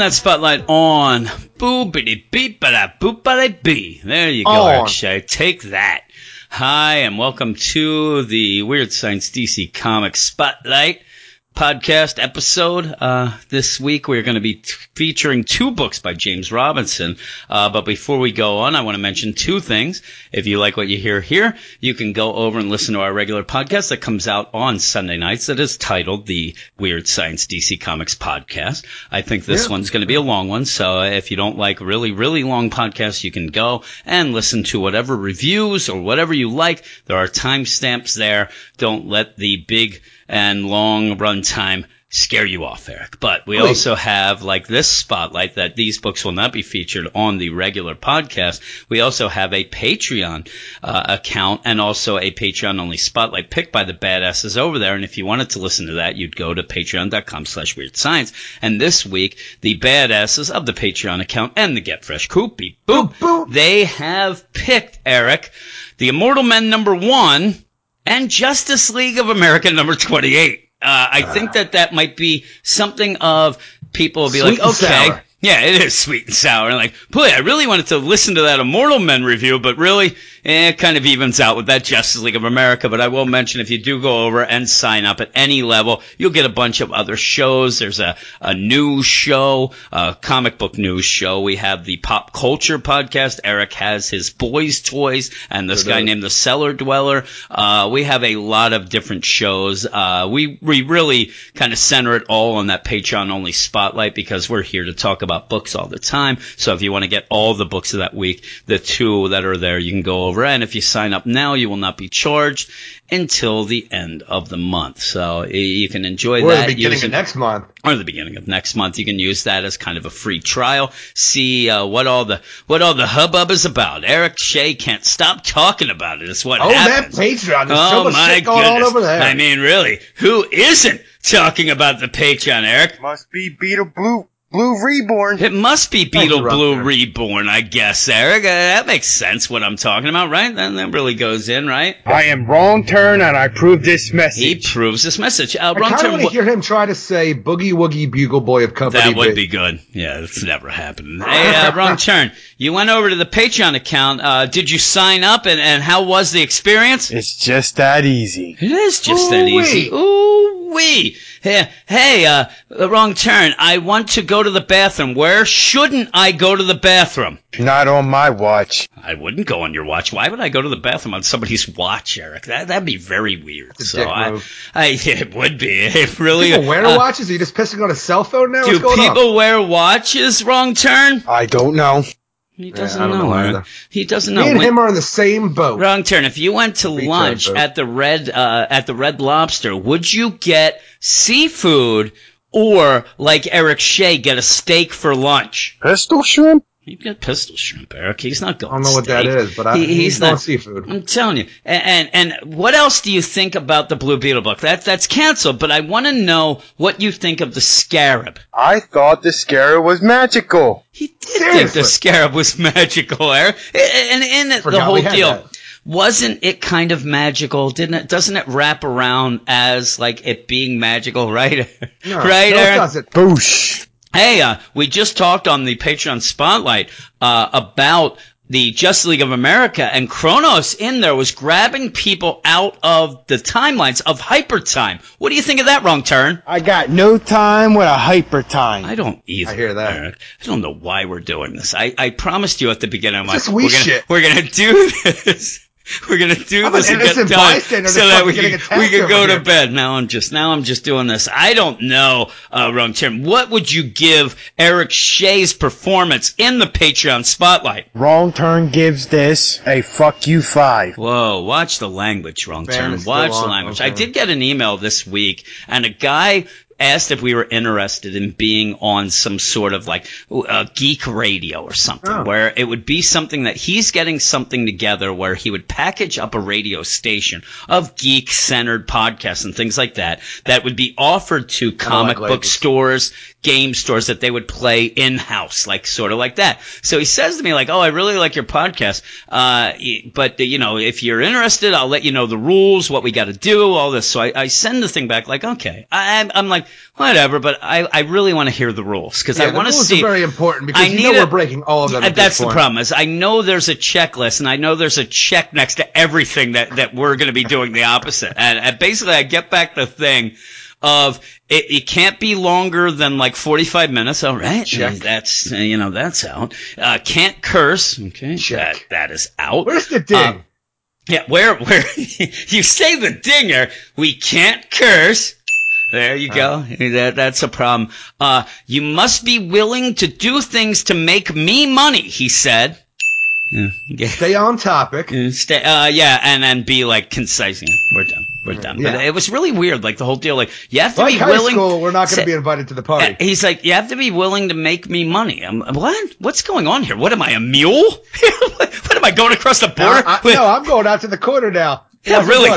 That spotlight on. Boopity beep ba boopity bee. There you go, On. Shea. Take that. Hi, and welcome to the Weird Science DC Comics Spotlight podcast episode. Uh, this week we're going to be t- featuring two books by James Robinson. Uh, but before we go on, I want to mention two things. If you like what you hear here, you can go over and listen to our regular podcast that comes out on Sunday nights that is titled the Weird Science DC Comics Podcast. I think this Yeah. one's going to be a long one. So if you don't like really, really long podcasts, you can go and listen to whatever reviews or whatever you like. There are timestamps there. Don't let the big and long runtime scare you off, Eric. But we Please. also have like this spotlight that these books will not be featured on the regular podcast. We also have a Patreon uh, account and also a Patreon only spotlight picked by the badasses over there. And if you wanted to listen to that, you'd go to patreon.com slash weird science. And this week, the badasses of the Patreon account and the Get Fresh Coop, beep, boop, Boop, boop. they have picked, Eric, the Immortal Men number one and Justice League of America number 28. Uh, I think that that might be something of people will be like, okay. sour. Yeah, it is sweet and sour. And like, boy, I really wanted to listen to that Immortal Men review, but really, eh, it kind of evens out with that Justice League of America. But I will mention if you do go over and sign up at any level, you'll get a bunch of other shows. There's a, a news show, a comic book news show. We have the pop culture podcast. Eric has his boys toys and this guy named the Cellar Dweller. Uh, we have a lot of different shows. Uh, we, we really kind of center it all on that Patreon only spotlight because we're here to talk about books all the time. So if you want to get all the books of that week, the two that are there, you can go over. And if you sign up now, you will not be charged until the end of the month. So you can enjoy Or that. the beginning using- of next month. or the beginning of next month. You can use that as kind of a free trial. See uh, what all the what all the hubbub is about. Eric Shea can't stop talking about it. It's what Oh, that. Patreon. There's oh so much my shit going goodness! on over there. I mean, really, who isn't talking about the Patreon, Eric? Must be Beetle Blue Blue Reborn. It must be Beetle you, Rob. Blue Reborn, I guess, Eric. Uh, that makes sense. What I'm talking about, right? Then that really goes in, right? I am wrong turn and I prove this message. He proves this message. Uh, I wrong kind of turn. want to hear him try to say Boogie Woogie Bugle Boy of Company That would B. be good. Yeah, that's never happened. Hey, uh, wrong turn. You went over to the Patreon account. Uh, did you sign up, and, and how was the experience? It's just that easy. It is just that Ooh-wee. easy. Ooh wee. Hey, hey, uh, the wrong turn. I want to go to the bathroom. Where shouldn't I go to the bathroom? Not on my watch. I wouldn't go on your watch. Why would I go to the bathroom on somebody's watch, Eric? That that'd be very weird. It's a so dick I, move. I, it would be. It really. People wear uh, watches? Are you just pissing on a cell phone now? Do What's going people on? wear watches? Wrong turn. I don't know. He doesn't I don't know. know Eric. either. He doesn't know. Me and When- him are in the same boat. Wrong turn. If you went to Return lunch boat. at the red uh, at the Red Lobster, would you get seafood or like Eric Shea get a steak for lunch? Pistol shrimp? You get pistol shrimp, Eric. He's not going. I don't know what that is, but I, He- he's, he's going not. seafood. I'm telling you. And, and and what else do you think about the Blue Beetle book? That that's canceled, but I want to know what you think of the Scarab. I thought the scarab was magical. He did think the Scarab was magical, Eric. And in it, the whole deal. that. Wasn't it kind of magical? Didn't it? Doesn't it wrap around as like it being magical, right? No, right, no, it Eric? doesn't. Boosh. Hey, uh, we just talked on the Patreon Spotlight uh, about the Justice League of America, and Kronos in there was grabbing people out of the timelines of hyper time. What do you think of that? Wrong turn. I got no time with a hyper time. I don't either. I hear that. Eric. I don't know why we're doing this. I, I promised you at the beginning. of my like, we we're gonna, shit. We're gonna do this. We're gonna do I'm this and get done so that we fucking can, we can go over to bed. Now I'm just now I'm just doing this. I don't know, uh, wrong term. What would you give Eric Shea's performance in the Patreon spotlight? Wrong turn gives this a fuck you five. Whoa, watch the language, wrong Fan turn. Watch the on, language. okay. I did get an email this week, and a guy asked if we were interested in being on some sort of like uh, geek radio or something, Oh. where it would be something that he's getting something together where he would package up a radio station of geek centered podcasts and things like that that would be offered to comic book labels. stores, game stores that they would play in house, like sort of like that. So he says to me like, "Oh, I really like your podcast, uh, but you know, if you're interested, I'll let you know the rules, what we got to do, all this." So I, I send the thing back like, "Okay," I, I'm like, whatever. But I, I really want to hear the rules because Yeah, I want to see. are very important because I you know a- we're breaking all of them. Uh, That's the problem. Is I know there's a checklist, and I know there's a check next to everything that that we're going to be doing the opposite. And, and basically, I get back the thing of it, it can't be longer than like 45 minutes. All right, Check. that's uh, you know that's out. Uh, can't curse. Okay, Check. That, that is out. Where's the ding? Um, yeah, where where you say the dinger, we can't curse. There you go. That, that's a problem. Uh, you must be willing to do things to make me money, he said. Yeah. yeah. Stay on topic. Uh, Stay, uh, yeah, and then be like concise. Yeah, we're done. We're done. But it was really weird. Like the whole deal. Like you have to Like be willing. school, we're not going to be invited to the party. Uh, He's like, you have to be willing to make me money. I'm, what? What's going on here? What am I, a mule? what am I going across the border? I, no, I'm going out to the corner now. Yeah, really.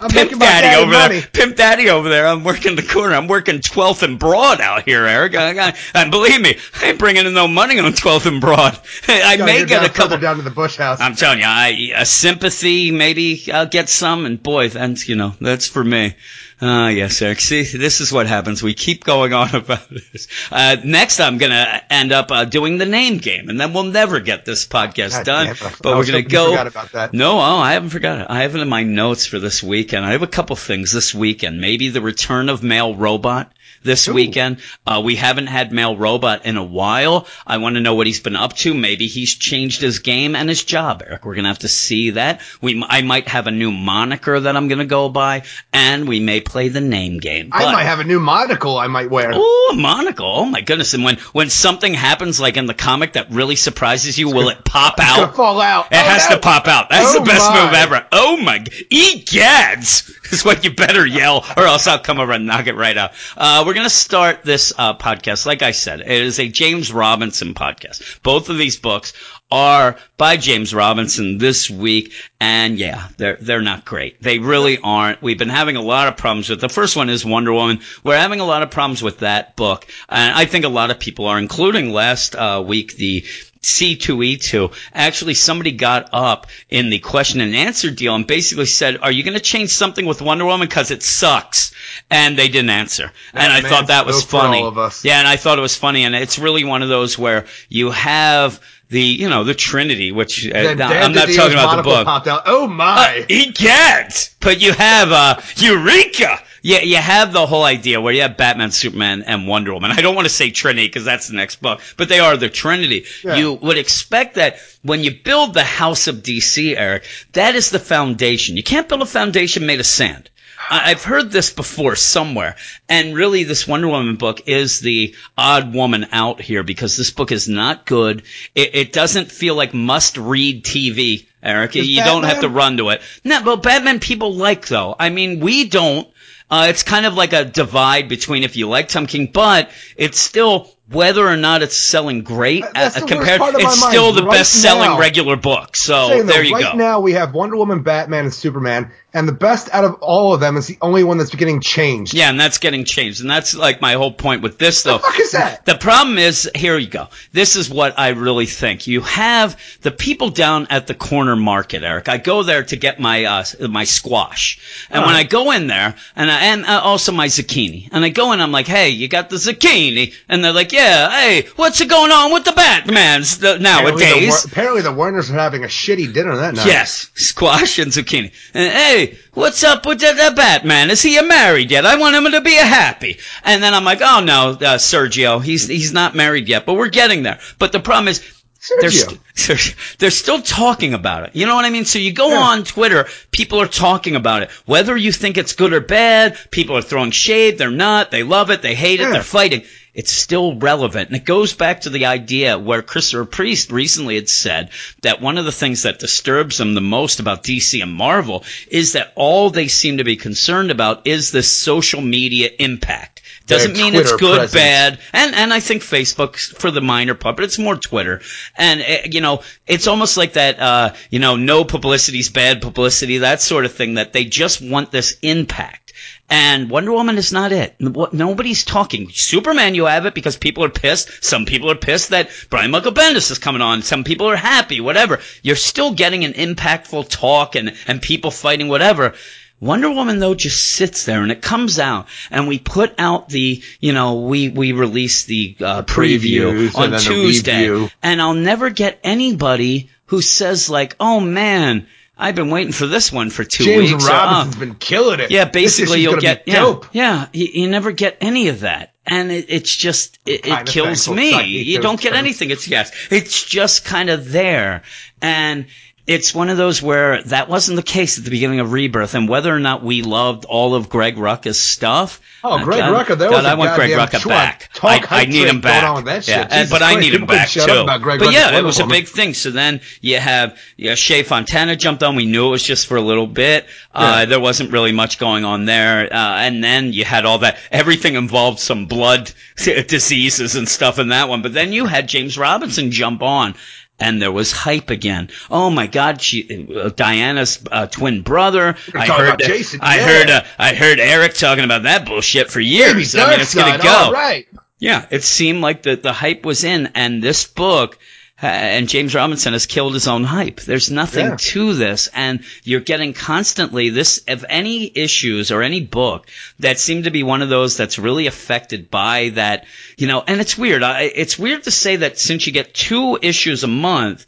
I'm Pimp Daddy over money. there. Pimp Daddy over there. I'm working the corner. I'm working 12th and Broad out here, Eric. I got, and believe me, I ain't bringing in no money on 12th and Broad. I may get a couple. down to the Bush house. I'm telling you, I, a sympathy, maybe I'll get some, and boy, that's, you know, that's for me. Ah, yes, Eric. See, this is what happens. We keep going on about this. Uh, next, I'm gonna end up uh, doing the name game, and then we'll never get this podcast God done. it. I But we're gonna go. about that. No, oh, I haven't forgotten. I have it in my notes for this weekend. I have a couple things this weekend. Maybe the return of Male Robot this Ooh. weekend. Uh, we haven't had Male Robot in a while. I want to know what he's been up to. Maybe he's changed his game and his job, Eric. We're gonna have to see that. We, I might have a new moniker that I'm gonna go by, and we may play the name game. I might have a new monocle I might wear. Oh, a monocle! Oh my goodness! And when when something happens, like in the comic, that really surprises you, will it pop out? fall out. It Oh, has no. to pop out. That's Oh the best my. move ever. Oh my! Egads is what you better yell, or else I'll come over and knock it right out. Uh, we're gonna start this uh, podcast. Like I said, it is a James Robinson podcast. Both of these books are by James Robinson this week, and yeah, they're they're not great. They really aren't. We've been having a lot of problems with the first one is Wonder Woman. We're having a lot of problems with that book, and I think a lot of people are, including last uh, week the C2E2. Actually, somebody got up in the question and answer deal and basically said, "Are you going to change something with Wonder Woman because it sucks?" And they didn't answer, and I man thought that was funny. all of us. Yeah, and I thought it was funny, and it's really one of those where you have the, you know, the Trinity, which uh, Dan I'm not talking about the book. Popped out. Oh my! Uh, my! Egads! But you have uh, Eureka. Yeah, you have the whole idea where you have Batman, Superman, and Wonder Woman. I don't want to say Trinity because that's the next book, but they are the Trinity. Yeah. You would expect that when you build the House of DC, Eric, that is the foundation. You can't build a foundation made of sand. I- I've heard this before somewhere, and really, this Wonder Woman book is the odd woman out here because this book is not good. It, it doesn't feel like must-read TV, Eric. Is you don't have to run to it. No, but Batman people like though. I mean, we don't. Uh, it's kind of like a divide between if you like Tom King, but it's still whether or not it's selling great uh, compared. It's mind. still the Right best selling now- regular book. So there you right go. now we have Wonder Woman, Batman, and Superman, and the best out of all of them is the only one that's getting changed. Yeah, and that's getting changed. And that's like my whole point with this, though. The fuck is that? The problem is, here you go. This is what I really think. You have the people down at the corner market, Eric. I go there to get my uh, my squash, and when Uh-huh. I go in there, and I, and uh, also my zucchini, and I go in, I'm like, hey, you got the zucchini, and they're like, yeah, hey, what's going on with the Batman's the, Apparently the, nowadays? Apparently the Werners are having a shitty dinner that night. Yes, squash and zucchini. And hey, what's up with the, the Batman? Is he married yet? I want him to be a happy. And then I'm like, oh no, uh, Sergio, he's he's not married yet, but we're getting there. But the problem is. They're, st- they're still talking about it. You know what I mean? So you go Yeah. on Twitter, people are talking about it. Whether you think it's good or bad, people are throwing shade, they're not, they love it, they hate it, Yeah. they're fighting. It's still relevant. And it goes back to the idea where Christopher Priest recently had said that one of the things that disturbs him the most about DC and Marvel is that all they seem to be concerned about is the social media impact. Doesn't mean it's good, presence. bad, and and I think Facebook for the minor part, but it's more Twitter. And uh, you know, it's almost like that. Uh, you know, no publicity's bad publicity, that sort of thing. That they just want this impact. And Wonder Woman is not it. Nobody's talking. Superman, you have it because people are pissed. Some people are pissed that Brian Michael Bendis is coming on. Some people are happy. Whatever. You're still getting an impactful talk and and people fighting. Whatever. Wonder Woman though just sits there and it comes out and we put out the, you know, we, we release the, uh, preview previews on Tuesday and I'll never get anybody who says like, oh man, I've been waiting for this one for two James weeks. or, Robinson's uh, oh, been killing it. yeah, basically you'll get yeah, yeah. You, you never get any of that, and it, it's just it, it kills me. You don't get first. anything. It's yes, it's just kind of there, and it's one of those where that wasn't the case at the beginning of Rebirth, and whether or not we loved all of Greg Rucka's stuff. Oh, uh, Greg God, Rucka, there God, was a I want Greg Rucka talk- back. talk I, I need him back. on that shit. Yeah, Jesus but I need him back too. but Rucka's yeah, it was a big thing. So then you have yeah, Shea Fontana jumped on. We knew it was just for a little bit. Uh, there wasn't really much going on there. Uh, and then you had all that. Everything involved some blood diseases and stuff in that one. But then you had James Robinson jump on. And there was hype again. Oh my God! She, uh, Diana's uh, twin brother. I heard. about Jason, I yeah. heard. Uh, I heard Eric talking about that bullshit for years. I mean, it's gonna go. all right. Yeah, it seemed like the the hype was in, and this book. Uh, And James Robinson has killed his own hype. There's nothing Yeah. to this, and you're getting constantly this. If any issues or any book that seem to be one of those that's really affected by that, you know, and it's weird. I, it's weird to say that since you get two issues a month,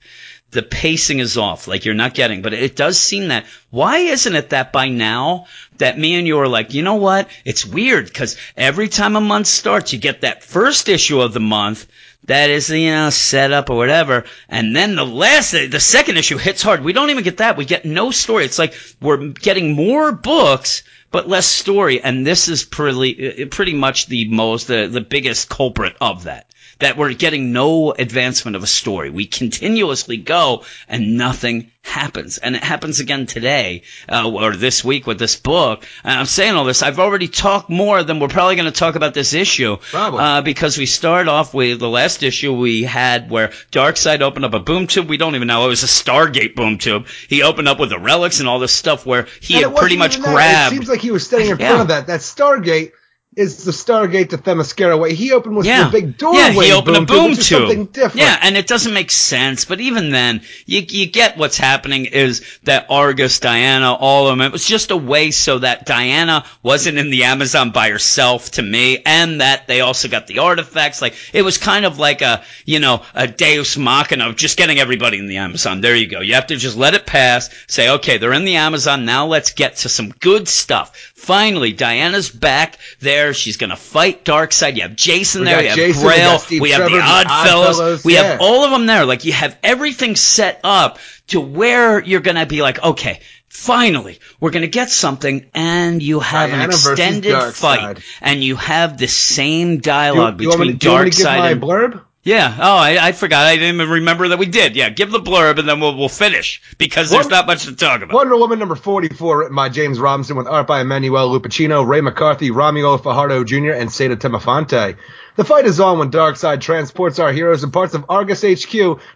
the pacing is off, like you're not getting, but it does seem that. Why isn't it that by now that me and you are like, you know what? It's weird because every time a month starts, you get that first issue of the month that is, you know, set up or whatever, and then the last, the second issue hits hard. We don't even get that. We get no story. It's like we're getting more books. But less story, and this is pretty, pretty much the most, the, the biggest culprit of that that we're getting no advancement of a story. We continuously go and nothing happens. And it happens again today, uh, or this week with this book. And I'm saying all this, I've already talked more than we're probably going to talk about this issue. Probably. Uh, because we start off with the last issue we had where Darkseid opened up a boom tube. We don't even know. It was a Stargate boom tube. He opened up with the relics and all this stuff where he And had pretty much grabbed. It seems like he was standing in Yeah. front of that. That Stargate is the Stargate to Themyscira way. He opened with Yeah. the big doorway. Yeah, he opened boom a boom tube. something different. Yeah, and it doesn't make sense. But even then, you you get what's happening is that Argus, Diana, all of them. It was just a way so that Diana wasn't in the Amazon by herself to me, and that they also got the artifacts. Like it was kind of like a you know a Deus Machina of just getting everybody in the Amazon. There you go. You have to just let it pass. Say okay, they're in the Amazon. Now let's get to some good stuff. Finally, Diana's back there. She's gonna fight Darkseid. You have Jason We there. You have Jason, we Grail. Steve We have the Trevor, the Odd Odd Fellows. Fellows, We yeah. have all of them there. Like you have everything set up to where you're gonna be like, okay, finally, we're gonna get something, and you have Diana an extended fight, and you have the same dialogue you want me, between do you want me to give Darkseid and blurb? Yeah. Oh, I, I forgot. I didn't even remember that we did. Yeah, give the blurb, and then we'll we'll finish because there's What- not much to talk about. Wonder Woman number 44, written by James Robinson, with art by Emmanuel Lupacchino, Ray McCarthy, Romulo Fajardo Jr., and Saida Temofonte. The fight is on when Darkseid transports our heroes and parts of Argus HQ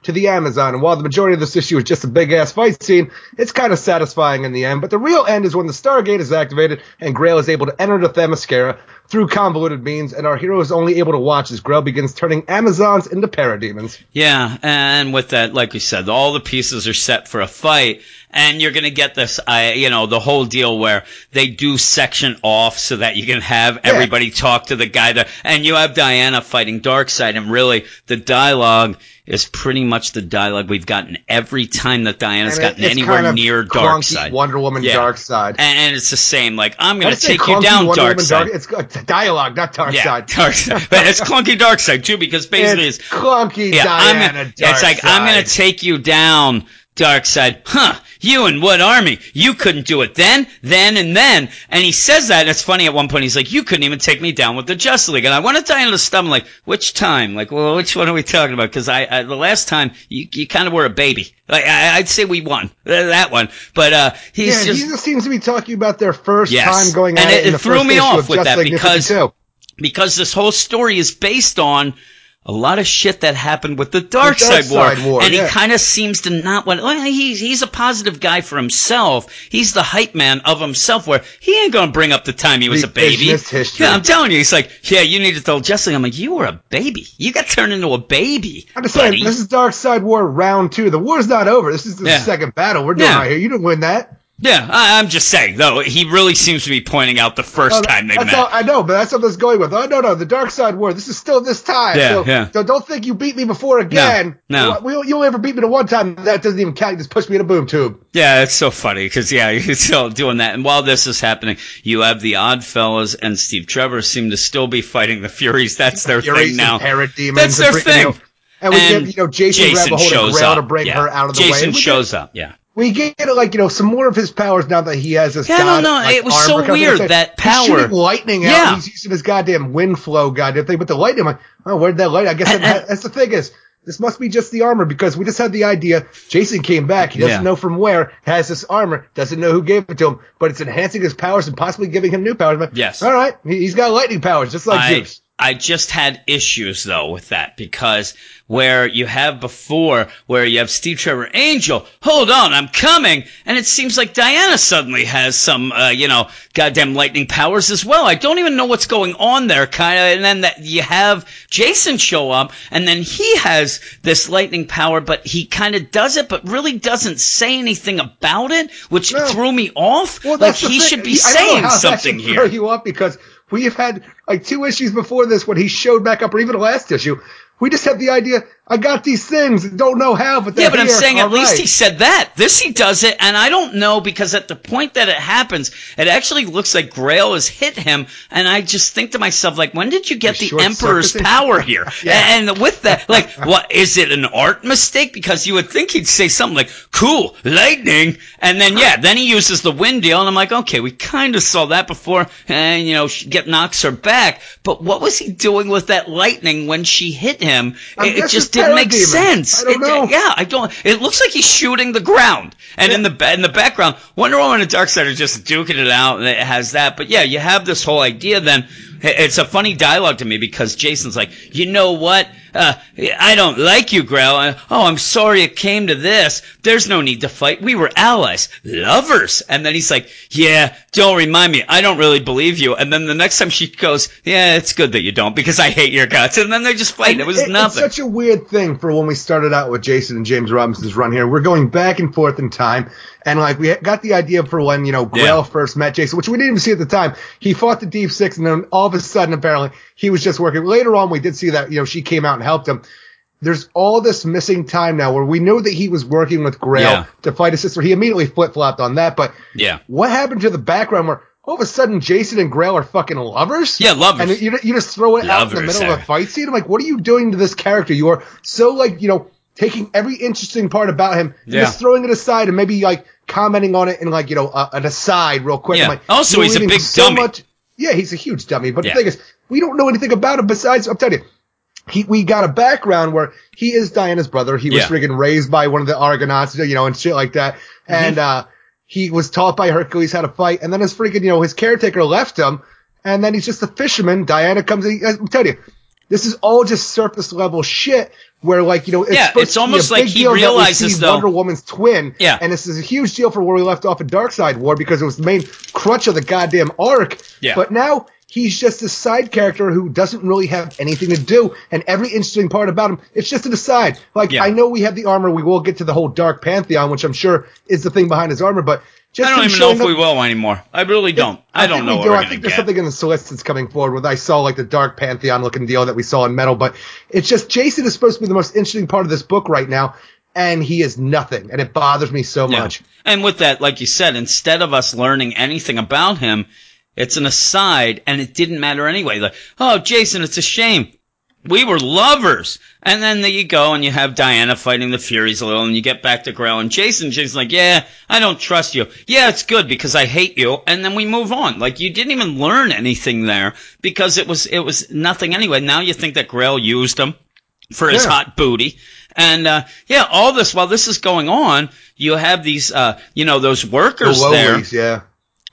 to the Amazon, and while the majority of this issue is just a big ass fight scene, it's kind of satisfying in the end. But the real end is when the Stargate is activated and Grail is able to enter the Themyscira through convoluted means, and our hero is only able to watch as Grail begins turning Amazons into parademons. Yeah, and with that, like we said, all the pieces are set for a fight, and you're gonna get this, you know, the whole deal where they do section off so that you can have everybody talk to the guy that, and you have Diana fighting Darkseid, and really the dialogue is pretty much the dialogue we've gotten every time that Diana's gotten anywhere kind of near clunky Darkseid. Wonder Woman Yeah. Darkseid. And, and it's the same, like, I'm gonna take you down, Wonder Woman Darkseid. Dark- It's, it's dialogue, not Darkseid. yeah, Darkseid. But it's clunky Darkseid too, because basically It's it's, clunky yeah, I'm Diana it's like I'm gonna take you down, Darkseid. Huh? You and what army? You couldn't do it then, then, and then. And he says that. And it's funny. At one point, he's like, "You couldn't even take me down with the Justice League." And I want to die on the stump. Like, which time? Like, well, which one are we talking about? Because I, I, the last time you, you kind of were a baby. Like, I, I'd say we won that one. But uh, he's yeah, just he just seems to be talking about their first Yes. time going out. And at it- it, in it the threw first me off with Justice that League because- 52. because this whole story is based on a lot of shit that happened with the Darkseid War, Darkseid War, and yeah. he kind of seems to not want. Well, he's he's a positive guy for himself. He's the hype man of himself. Where he ain't gonna bring up the time he was a baby. Yeah, I'm telling you, he's like, yeah, you need to tell. League." I'm like, you were a baby. You got turned into a baby. I'm just saying, this is Darkseid War round two. The war's not over. This is the Yeah. second battle we're doing Yeah. right here. You didn't win that. Yeah, I, I'm just saying though. He really seems to be pointing out the first Oh, time they met. all, I know, but that's what I was going with. Oh no, no, the Darkseid War. This is still this time. Yeah, so, yeah. so don't think you beat me before again. no. You, you only ever beat me to one time. That doesn't even count. You just pushed me in a boom tube. Yeah, it's so funny because yeah, he's still doing that. And while this is happening, you have the Odd Fellows and Steve Trevor seem to still be fighting the Furies. That's their Furies thing now. That's their thing. You know, and we And get, you know, Jason, grab a hold of shows Grail up to bring yeah. her out of the way. Jason shows get, up. Yeah. We get like you know some more of his powers now that he has this. Yeah, I god, don't know. like, It was armor so comes weird, in. that He's power. shooting lightning out. Yeah. He's using his goddamn wind flow goddamn thing. But the lightning, I'm like, oh, where'd that light? I guess And- that, that's the thing is. This must be just the armor because we just had the idea. Jason came back. He doesn't Yeah. know from where. Has this armor. Doesn't know who gave it to him. But it's enhancing his powers and possibly giving him new powers. I'm like, Yes. All right. He- He's got lightning powers, just like I, Zeus. I just had issues though with that because where you have before where you have Steve Trevor Angel, hold on, I'm coming, and it seems like Diana suddenly has some, uh, you know, goddamn lightning powers as well. I don't even know what's going on there, kind of, and then that you have Jason show up, and then he has this lightning power, but he kind of does it, but really doesn't say anything about it, which No. threw me off. Well, like he thing. should be I saying something here. you up because we have had like two issues before this when he showed back up, or even the last issue. We just have the idea. I got these things. Don't know how, but they're Yeah, but I'm here. saying at All least right. he said that. This he does it, and I don't know because at the point that it happens, it actually looks like Grail has hit him, and I just think to myself, like, when did you get the Emperor's power here? Yeah. And with that, like, what is it an art mistake? Because you would think he'd say something like, "Cool, lightning," and then yeah, then he uses the wind deal, and I'm like, okay, we kind of saw that before, and you know, she get knocks her back, but what was he doing with that lightning when she hit him? I It, it just didn't make parademons. sense. I don't It- know. yeah, I don't. It looks like he's shooting the ground, and in the in the background, Wonder Woman and Darkseid are just duking it out, and it has that. But yeah, you have this whole idea. Then it's a funny dialogue to me because Jason's like, you know what? Uh, I don't like you. Uh, oh, I'm sorry it came to this. There's no need to fight. We were allies, lovers. And then he's like, yeah, don't remind me. I don't really believe you. And then the next time she goes, yeah, it's good that you don't because I hate your guts. And then they just fight. It was It- nothing. It's such a weird thing for when we started out with Jason and James Robinson's run here. We're going back and forth in time, and like we got the idea for when you know Grail Yeah. first met Jason, which we didn't even see at the time. He fought the Deep Six, and then all of a sudden, apparently, he was just working. Later on, we did see that you know she came out and helped him. There's all this missing time now where we know that he was working with Grail Yeah. to fight his sister. He immediately flip flopped on that, but yeah. what happened to the background where all of a sudden Jason and Grail are fucking lovers? Yeah, lovers. And you, you just throw it out in the Lovers, middle of a fight scene? I'm like, what are you doing to this character? You are so like, you know, taking every interesting part about him and Yeah. just throwing it aside and maybe like commenting on it and like, you know, uh, an aside real quick. Yeah. I'm like, Also, he's a big so dummy. Much, yeah, he's a huge dummy. But Yeah. the thing is, we don't know anything about him besides, I'm telling you, he, we got a background where he is Diana's brother. He was Yeah. friggin' raised by one of the Argonauts, you know, and shit like that. Mm-hmm. And, uh, he was taught by Hercules how to fight. And then his freaking, you know, his caretaker left him. And then he's just a fisherman. Diana comes in. I'm telling you, this is all just surface level shit where like, you know, it's Yeah, it's to be a almost like he deal that we realizes, see though- Wonder Woman's twin. Yeah. And this is a huge deal for where we left off in Darkseid War because it was the main crutch of the goddamn arc. Yeah. But now he's just a side character who doesn't really have anything to do. And every interesting part about him, it's just an aside. Like, Yeah. I know we have the armor. We will get to the whole Dark Pantheon, which I'm sure is the thing behind his armor, but just I don't even know if up- we will anymore. I really don't. I, don't know do. I think there's get. something in the that's coming forward with I saw like the Dark Pantheon looking deal that we saw in Metal, but it's just Jason is supposed to be the most interesting part of this book right now, and he is nothing, and it bothers me so Yeah. much. And with that, like you said, instead of us learning anything about him, it's an aside, and it didn't matter anyway. Like, oh, Jason, it's a shame. We were lovers. And then there you go, and you have Diana fighting the Furies a little, and you get back to Grail and Jason, Jason's like, yeah, I don't trust you. Yeah, it's good because I hate you, and then we move on. Like, you didn't even learn anything there because it was, it was nothing anyway. Now you think that Grail used him for his Yeah. hot booty. And, uh, yeah, all this, while this is going on, you have these, uh, you know, those The workers there yeah.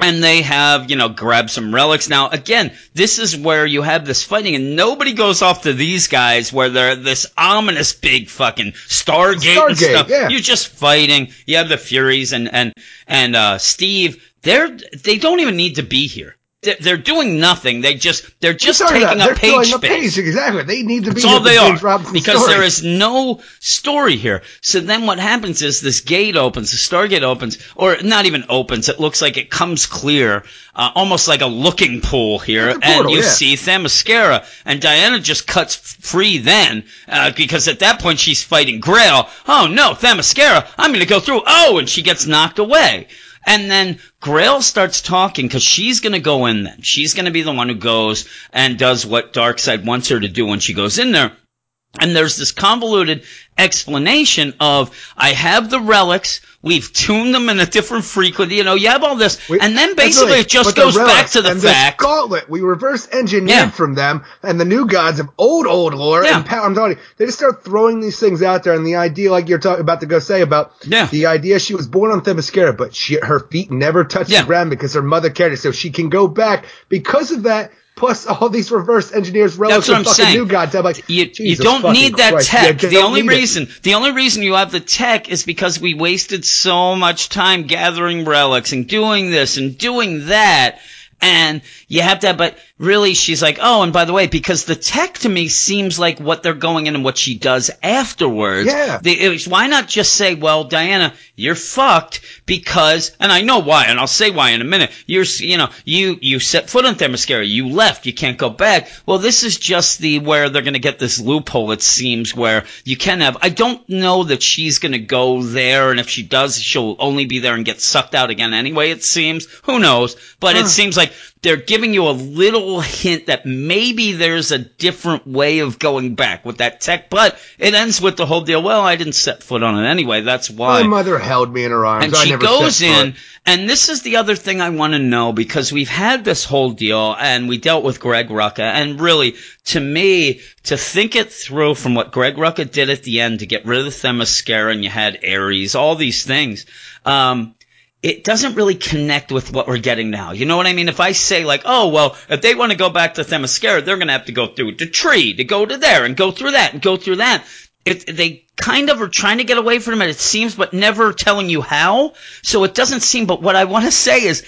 And they have, you know, grabbed some relics. Now, again, this is where you have this fighting, and nobody goes off to these guys where they're this ominous big fucking Stargate, and Stargate, stuff. yeah. You're just fighting. You have the Furies and and and uh, Steve. They're they don't even need to be here. They're, they're doing nothing. They just they're just taking up they're page up space. page, exactly. They need to be That's all the they are because story. there is no story here. So then what happens is this gate opens, the Stargate opens, or not even opens. It looks like it comes clear, uh, almost like a looking pool here, and you yeah. see Themyscira, and Diana just cuts free then uh, because at that point she's fighting Grail. Oh no, Themyscira! I'm going to go through. Oh, and she gets knocked away. And then Grail starts talking because she's going to go in then. She's going to be the one who goes and does what Darkseid wants her to do when she goes in there. And there's this convoluted explanation of, I have the relics, we've tuned them in a different frequency, you know, you have all this, We- and then basically it just goes back to the fact. Gauntlet we reverse engineered Yeah. from them and the new gods of old old lore Yeah. and power. I'm telling you, they just start throwing these things out there, and the idea, like you're talking about to go say about Yeah. the idea, she was born on Themyscira, but she her feet never touched Yeah. the ground because her mother carried her, so she can go back because of that. Plus all these reverse engineers, relics, That's what I'm fucking saying. new gods. I'm like, you, you don't need that Christ. tech. You the only need it. reason, the only reason you have the tech is because we wasted so much time gathering relics and doing this and doing that. And you have to, but really she's like, oh, and by the way, because the tech to me seems like what they're going in and what she does afterwards. Yeah. Was- why not just say, well, Diana, you're fucked because, and I know why, and I'll say why in a minute. You're, you know, you, you set foot on Themyscira, you left, you can't go back. Well, this is just the, where they're gonna get this loophole, it seems, where you can have, I don't know that she's gonna go there, and if she does, she'll only be there and get sucked out again anyway, it seems. Who knows? But it seems like they're giving you a little hint that maybe there's a different way of going back with that tech, but it ends with the whole deal. Well, I didn't set foot on it anyway. That's why. My mother held me in her arms. And I she never goes in, and this is the other thing I want to know because we've had this whole deal and we dealt with Greg Rucka. And really, to me, to think it through from what Greg Rucka did at the end to get rid of the Themyscira and you had Ares, all these things, um, it doesn't really connect with what we're getting now. You know what I mean? If I say like, oh, well, if they want to go back to Themyscira, they're going to have to go through the tree to go to there and go through that and go through that. It, they kind of are trying to get away from it, it seems, but never telling you how. So it doesn't seem, but what I want to say is,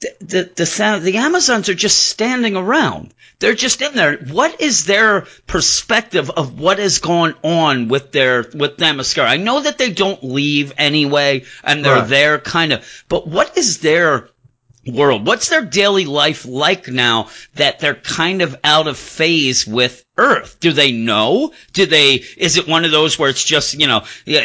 the, the, the, sound- the Amazons are just standing around. They're just in there. What is their perspective of what has gone on with their, with Themyscira? I know that they don't leave anyway, and they're Right. there kind of, but what is their world? What's their daily life like now that they're kind of out of phase with Earth? Do they know? Do they, is it one of those where it's just, you know,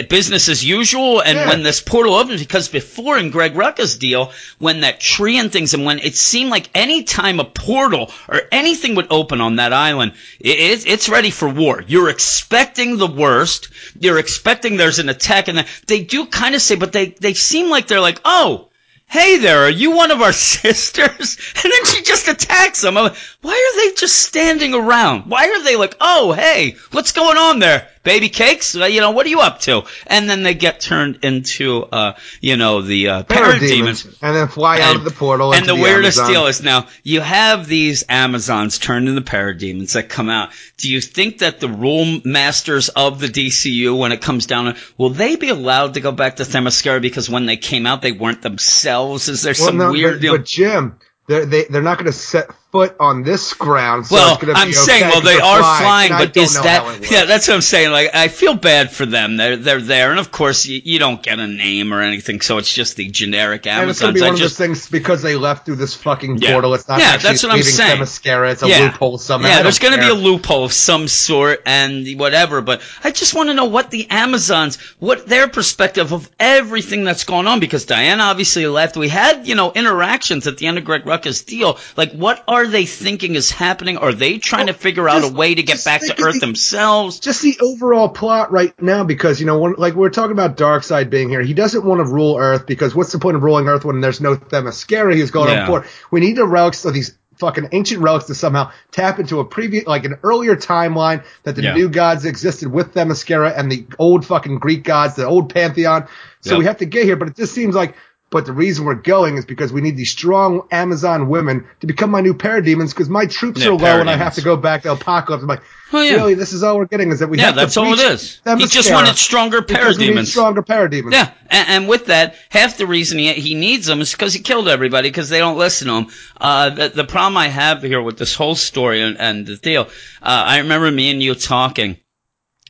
business as usual? And Yeah. when this portal opens, because before in Greg Rucka's deal, when that tree and things, and when it seemed like any time a portal or anything would open on that island, it, it's, it's ready for war. You're expecting the worst. You're expecting there's an attack and they do kind of say, but they, they seem like they're like, oh, hey there, are you one of our sisters? And then she just attacks them. Like, Why are they just standing around? Why are they like, oh, hey, what's going on there? Baby cakes? You know, what are you up to? And then they get turned into, uh, you know, the, uh, parademons. Parademons, and then fly out of the portal. And into the weirdest Amazon. deal is now you have these Amazons turned into parademons that come out. Do you think that the rule masters of the DCU, when it comes down will they be allowed to go back to Themyscira because when they came out they weren't themselves? Is there Well, some no, weird but, deal? but Jim, they're they, they're not going to set foot on this ground. So well, I'm saying, okay well, 'cause they they're flying, flying, but is that? how it works. Yeah, that's what I'm saying. Like, I feel bad for them. They're they're there, and of course, you, you don't get a name or anything, so it's just the generic And it's gonna be I one of just those things because they left through this fucking Yeah. portal. It's not Yeah, actually that's what I'm saying. It's a Yeah. loophole somehow. Yeah, there's going to be a loophole of some sort and whatever, but I just want to know what the Amazons, what their perspective of everything that's going on because Diana obviously left. We had, you know, interactions at the end of Greg Rucka's deal. Like, what are they thinking is happening? Are they trying to Well, figure out a way to get back to Earth the- themselves? just the overall plot right now because you know when, like we're talking about Darkseid being here he doesn't want to rule earth because what's the point of ruling earth when there's no Themyscira he's going Yeah. on for we need the relics of these fucking ancient relics to somehow tap into a previous like an earlier timeline that the Yeah. new gods existed with Themyscira and the old fucking Greek gods the old pantheon so Yep. we have to get here but it just seems like But the reason we're going is because we need these strong Amazon women to become my new parademons because my troops Yeah, are low and I have to go back to Apokolips. I'm like, Well, yeah. really, this is all we're getting is that we Yeah, have that's to all it is. He just wanted stronger because we need parademons. stronger parademons. Yeah, and, and with that, half the reason he, he needs them is because he killed everybody because they don't listen to him. Uh, the, the problem I have here with this whole story and, and the deal, uh, I remember me and you talking.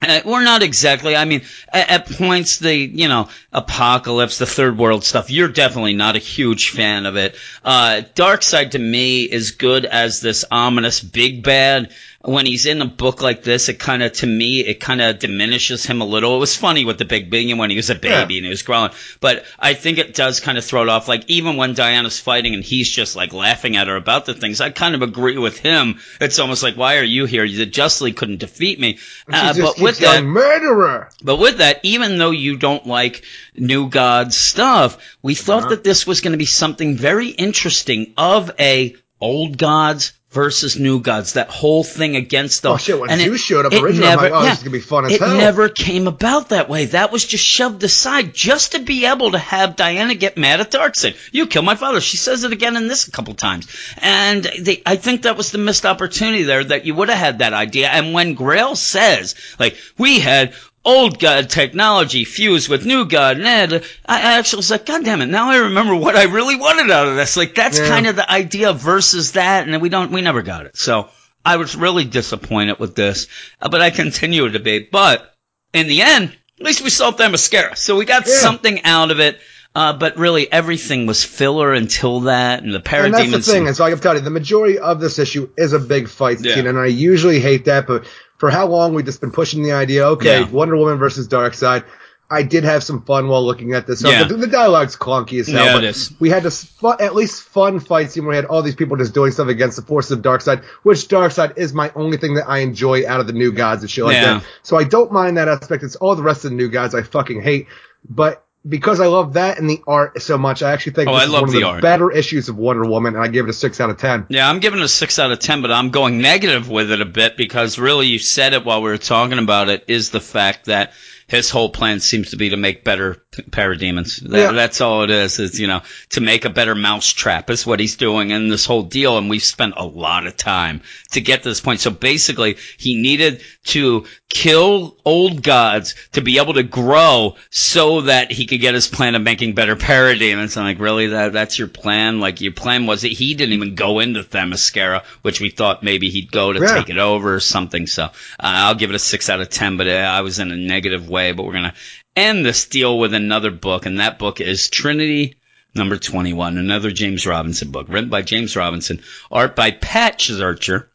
Uh, we're not exactly. I mean, at, at points, the you know Apokolips, the third world stuff. You're definitely not a huge fan of it. Uh, Darkseid to me is good as this ominous big bad. When he's in a book like this, it kind of to me it kind of diminishes him a little. It was funny with the Big Big when he was a baby Yeah. and he was growing, but I think it does kind of throw it off. Like even when Diana's fighting and he's just like laughing at her about the things, I kind of agree with him. It's almost like, why are you here? You justly couldn't defeat me. Uh, but with that, murderer. but with that, even though you don't like New Gods stuff, we thought Uh-huh. that this was going to be something very interesting of a old gods versus new gods. That whole thing against the Oh shit! When and it- Zeus showed up it originally, I'm never- like, oh, yeah. this is gonna be fun as it hell. never came about that way. That was just shoved aside just to be able to have Diana get mad at Darkseid. You killed my father. She says it again in this a couple times. And they, I think that was the missed opportunity there that you would have had that idea. And when Grail says, like, we had old god technology fused with new god, and I I actually was like, God damn it, now I remember what I really wanted out of this. Like, that's Yeah. kind of the idea versus that, and we don't, we never got it. So, I was really disappointed with this, uh, but I continue to be. But in the end, at least we solved that mascara, so we got Yeah. something out of it. Uh, but really, everything was filler until that, and the And that's the thing. And so I can tell you, the majority of this issue is a big fight Yeah. scene, and I usually hate that. But for how long we've just been pushing the idea, okay, Yeah. Wonder Woman versus Darkseid. I did have some fun while looking at this. Yeah. the, the dialogue's clunky as hell, Yeah, but it is. we had this fu- at least fun fight scene where we had all these people just doing stuff against the forces of Darkseid, which Darkseid is my only thing that I enjoy out of the new gods and shit like Yeah. that. So I don't mind that aspect. It's all the rest of the new gods I fucking hate. But because I love that and the art so much, I actually think Oh, this I is one of the better issues of Wonder Woman, and I give it a six out of ten. Yeah, I'm giving it a six out of ten, but I'm going negative with it a bit because really, you said it while we were talking about it. Is the fact that his whole plan seems to be to make better parademons. That, Yeah. That's all it is. Is you know to make a better mousetrap is what he's doing in this whole deal, and we've spent a lot of time to get to this point. So basically, he needed to kill old gods to be able to grow so that he could get his plan of making better parademons. I'm like, really? That that's your plan? Like your plan was that he didn't even go into Themyscira, which we thought maybe he'd go to Yeah. take it over or something. So uh, I'll give it a six out of ten, but uh, I was in a negative way. But we're gonna end this deal with another book, and that book is Trinity. Number 21, another James Robinson book, written by James Robinson, art by Pat Zircher,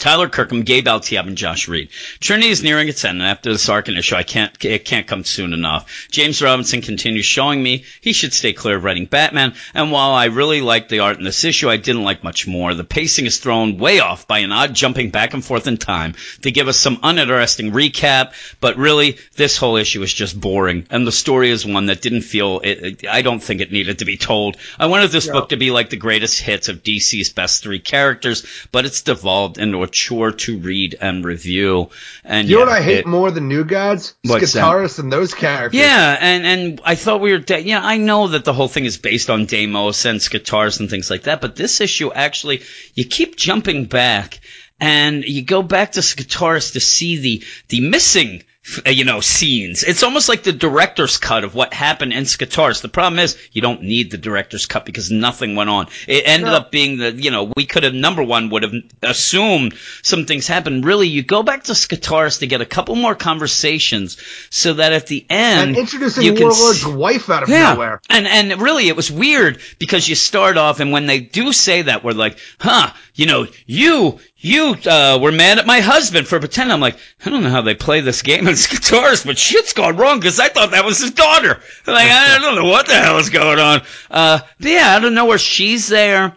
Tyler Kirkham, Gabe Eltaeb, and Josh Reed. Trinity is nearing its end, and after this Arkin issue, I can't, it can't come soon enough. James Robinson continues showing me he should stay clear of writing Batman, and while I really liked the art in this issue, I didn't like much more. The pacing is thrown way off by an odd jumping back and forth in time to give us some uninteresting recap, but really, this whole issue is just boring, and the story is one that didn't feel, it, it- I don't think it needed to be told. I wanted this book to be like the greatest hits of DC's best three characters, but it's devolved into a chore to read and review. And You know yeah, what I hate it- more than New Gods? That? And those characters. yeah, and and I thought we were, de- yeah, I know that the whole thing is based on Deimos and Skartaris and things like that, but this issue actually, you keep jumping back, and you go back to Skartaris to see the the missing. Uh, You know, scenes. It's almost like the director's cut of what happened in Skartaris. The problem is you don't need the director's cut because nothing went on. It ended No. up being that, you know, we could have, number one, would have assumed some things happened. Really, you go back to Skartaris to get a couple more conversations so that at the end. And introducing you can Warlord's see- wife out of yeah. nowhere. And and really it was weird because you start off and when they do say that we're like, huh, you know, you you uh, were mad at my husband for pretending. I'm like, I don't know how they play this game in Skartaris, but shit's gone wrong because I thought that was his daughter. Like I don't know what the hell is going on. Uh, yeah, I don't know where she's there.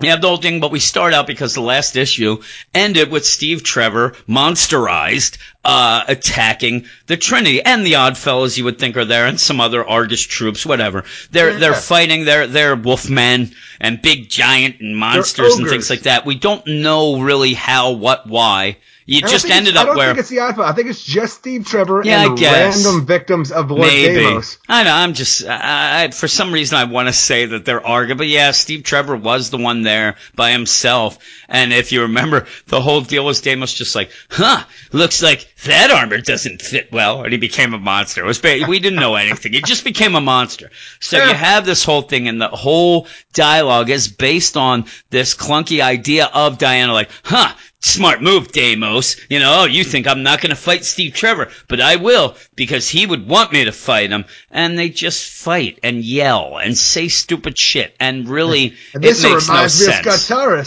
You have the whole thing, but we start out because the last issue ended with Steve Trevor monsterized uh, attacking the Trinity and the odd fellows You would think are there, and some other Argus troops, whatever. They're Yeah. they're fighting. They're they're wolfmen and big giant and monsters and things like that. We don't know really how, what, why. You just ended up I don't where think it's the iPhone. I think it's just Steve Trevor Yeah, and random victims of Lord Maybe. Deimos. I know. I'm just. I, I, for some reason, I want to say that they're arguing, but yeah, Steve Trevor was the one there by himself. And if you remember, the whole deal was Deimos just like, "Huh? Looks like that armor doesn't fit well," and he became a monster. It was we didn't know anything. He just became a monster. So you have this whole thing, and the whole dialogue is based on this clunky idea of Diana, like, "Huh? Smart move, Deimos. You know, oh, you think I'm not going to fight Steve Trevor, but I will because he would want me to fight him. And they just fight and yell and say stupid shit. And really, And it this makes no reminds me sense. of Scott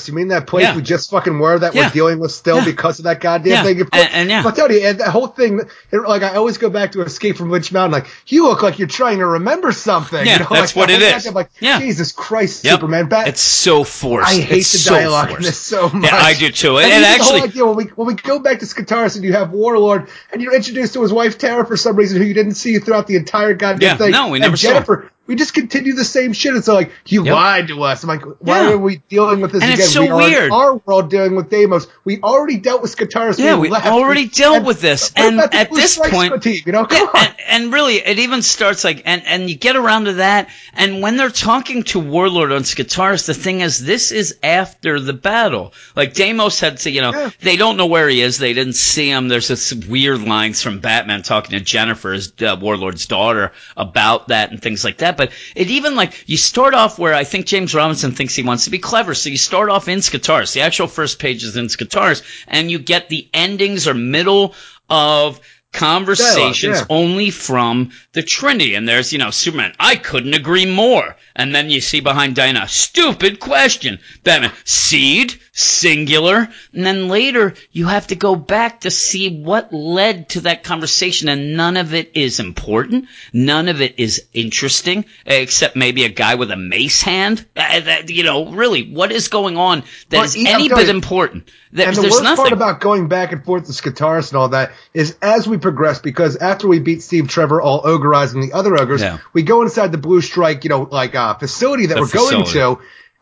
You mean that place Yeah. we just fucking were that Yeah. we're dealing with still Yeah. because of that goddamn thing? And- and yeah. I'll tell you, and that whole thing, it, like I always go back to Escape from Lynch Mountain. Like you look like you're trying to remember something. Yeah, you know, that's like, what it whole Like Yeah. Jesus Christ, Yep. Superman. Bat- It's so forced. I hate It's the so dialogue in this so much. Yeah, I do too. And, And, and the whole actually, idea when we when we go back to Skartaris and you have Warlord and you're introduced to his wife Tara for some reason who you didn't see throughout the entire goddamn Yeah, thing. no, we and never saw. Jennifer. We just continue the same shit. It's like you Yep. lied to us. I'm like, why Yeah. are we dealing with this And again? it's so we are in weird. our world dealing with Deimos. We already dealt with Skartaris. Yeah, we left. already dealt And with this. And at this point- you know, Yeah, and, and really, it even starts like, and, and you get around to that, and when they're talking to Warlord on Skartaris, the thing is, this is after the battle. Like, Deimos had to, you know, Yeah. they don't know where he is, they didn't see him, there's this weird lines from Batman talking to Jennifer, his uh, Warlord's daughter, about that and things like that, but it even, like, you start off where I think James Robinson thinks he wants to be clever, so you start off in Skartaris, the actual first page is in Skartaris, and you get the endings or middle of conversations yeah. only from the Trinity. And there's, you know, Superman, I couldn't agree more. And then you see behind Diana, stupid question. Batman, seed, singular. And then later you have to go back to see what led to that conversation. And none of it is important. None of it is interesting, except maybe a guy with a mace hand. Uh, that, you know, really, what is going on that But is I'm any bit you, important? And the there's worst nothing. part about going back and forth to Skartaris and all that is as we progress, because after we beat Steve Trevor, all ogerizing the other ogres, Yeah. we go inside the Blue Strike, you know, like uh, facility that The we're going to,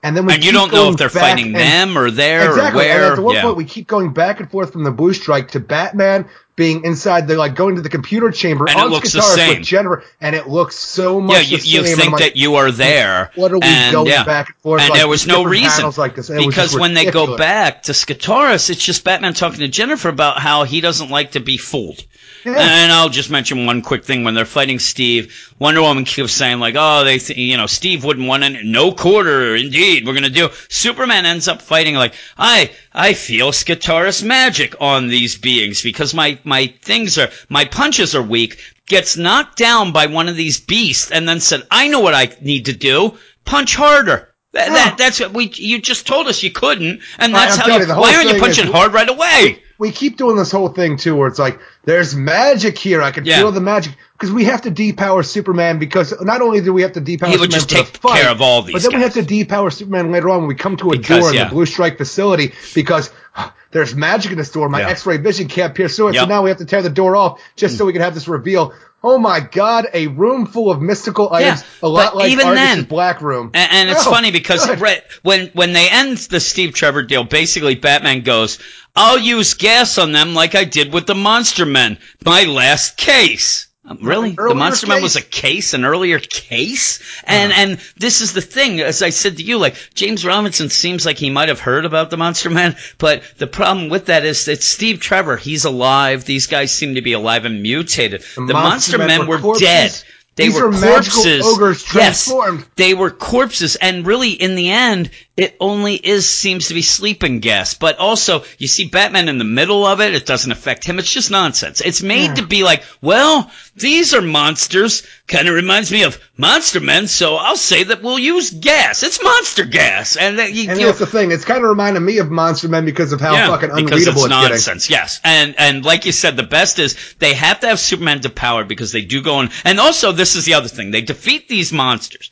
and then we and you don't know if they're fighting and- them or there exactly. or where. And at one yeah. point, we keep going back and forth from the Blue Strike to Batman being inside the like going to the computer chamber And it looks the same. with Jennifer, and it looks so yeah, much you, the you same. think like, that you are there. What are we and, going yeah. back and forth? And like, there was no reason. like this. It because when they go back to Skartaris, it's just Batman talking to Jennifer about how he doesn't like to be fooled. Yeah. And I'll just mention one quick thing. When they're fighting Steve, Wonder Woman keeps saying like, "Oh, they, th- you know, Steve wouldn't want any, no quarter. Indeed, we're gonna do." Superman ends up fighting like, "I, I feel Skartaris magic on these beings because my my things are my punches are weak." Gets knocked down by one of these beasts, and then said, "I know what I need to do. Punch harder." That, that, that's what we. You just told us you couldn't, and that's I'm how you. you, why aren't you punching is- hard right away? We keep doing this whole thing too, where it's like there's magic here. I can Yeah. feel the magic because we have to depower Superman because not only do we have to depower, He would Superman just for take fight, care of all these but then we have to depower Superman later on when we come to a Because, door in yeah. the Blue Strike facility because ah, there's magic in this door. My Yeah. X-ray vision can't pierce through it, so now we have to tear the door off just so hmm. we can have this reveal. Oh my God! A room full of mystical items, a lot like even then- Black Room. And, and it's Oh, funny because right, when when they end the Steve Trevor deal, basically Batman goes, "I'll use gas on them like I did with the Monster Men. My last case." Um, Really, the Earlier Monster Man was a case, an earlier case, and and this is the thing. As I said to you, like James Robinson seems like he might have heard about the Monster Man, but the problem with that is it's Steve Trevor. He's alive. These guys seem to be alive and mutated. The, Monster, Men, were, corpses. dead. They These were corpses. ogres Yes. They were corpses, and really, in the end, it only is seems to be sleeping gas. But also, you see Batman in the middle of it. It doesn't affect him. It's just nonsense. It's made to be like, well, these are monsters. Kind of reminds me of Monster Men, so I'll say that we'll use gas. It's monster gas, and that you, And you- that's the thing. It's kind of reminding me of Monster Men because of how fucking because unreadable it's it's, getting. nonsense. Yes, and and like you said, the best is they have to have Superman depowered because they do go on. And also, this is the other thing: they defeat these monsters.